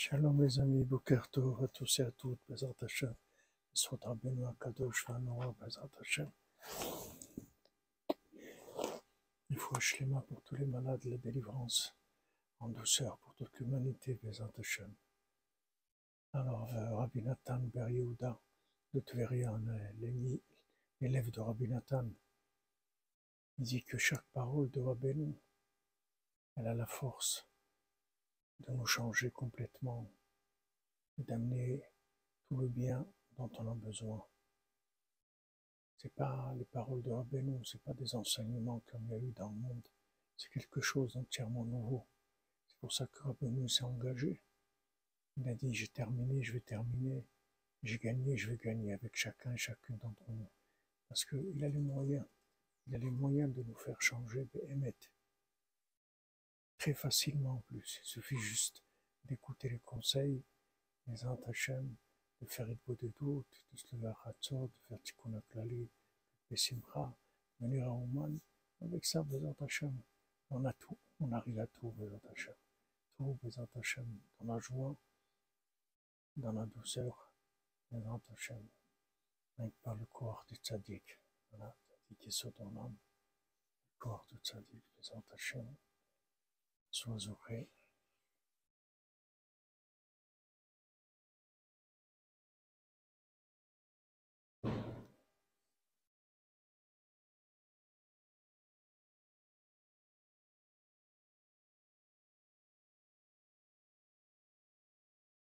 Shalom les amis, Boker Tov à tous et à toutes, Bezat Hashem, Soit Rabbeinu Akadosh, Vanoa, Bezat Hashem. Il faut Shlema pour tous les malades, la délivrance, en douceur pour toute l'humanité, Bezat Hashem. Alors, euh, Rabbi Nathan Ber Yehuda de Tverian, l'élève de Rabbi Nathan, il dit que chaque parole de Rabbeinu, elle a la force de nous changer complètement, d'amener tout le bien dont on a besoin. C'est pas les paroles de Rabbeinu, c'est pas des enseignements comme y a eu dans le monde. C'est quelque chose d'entièrement nouveau. C'est pour ça que Rabbeinu s'est engagé. Il a dit, j'ai terminé, je vais terminer. J'ai gagné, je vais gagner avec chacun et chacune d'entre nous. Parce qu'il a les moyens. Il a les moyens de nous faire changer, émettre facilement en plus. Il suffit juste d'écouter les conseils, les Hachem, de faire une de doute, de se lever à de faire Tikkun Aklali, de venir à Ouman. Avec ça, Hachem, on a tout, on arrive à tout, Bezat Hachem. Tout, Bezat Hachem, dans la joie, dans la douceur, Bezat Hachem, avec par le corps du tzaddik. Voilà, tzaddik ton âme, le corps du tzaddik, Bezat This one's okay.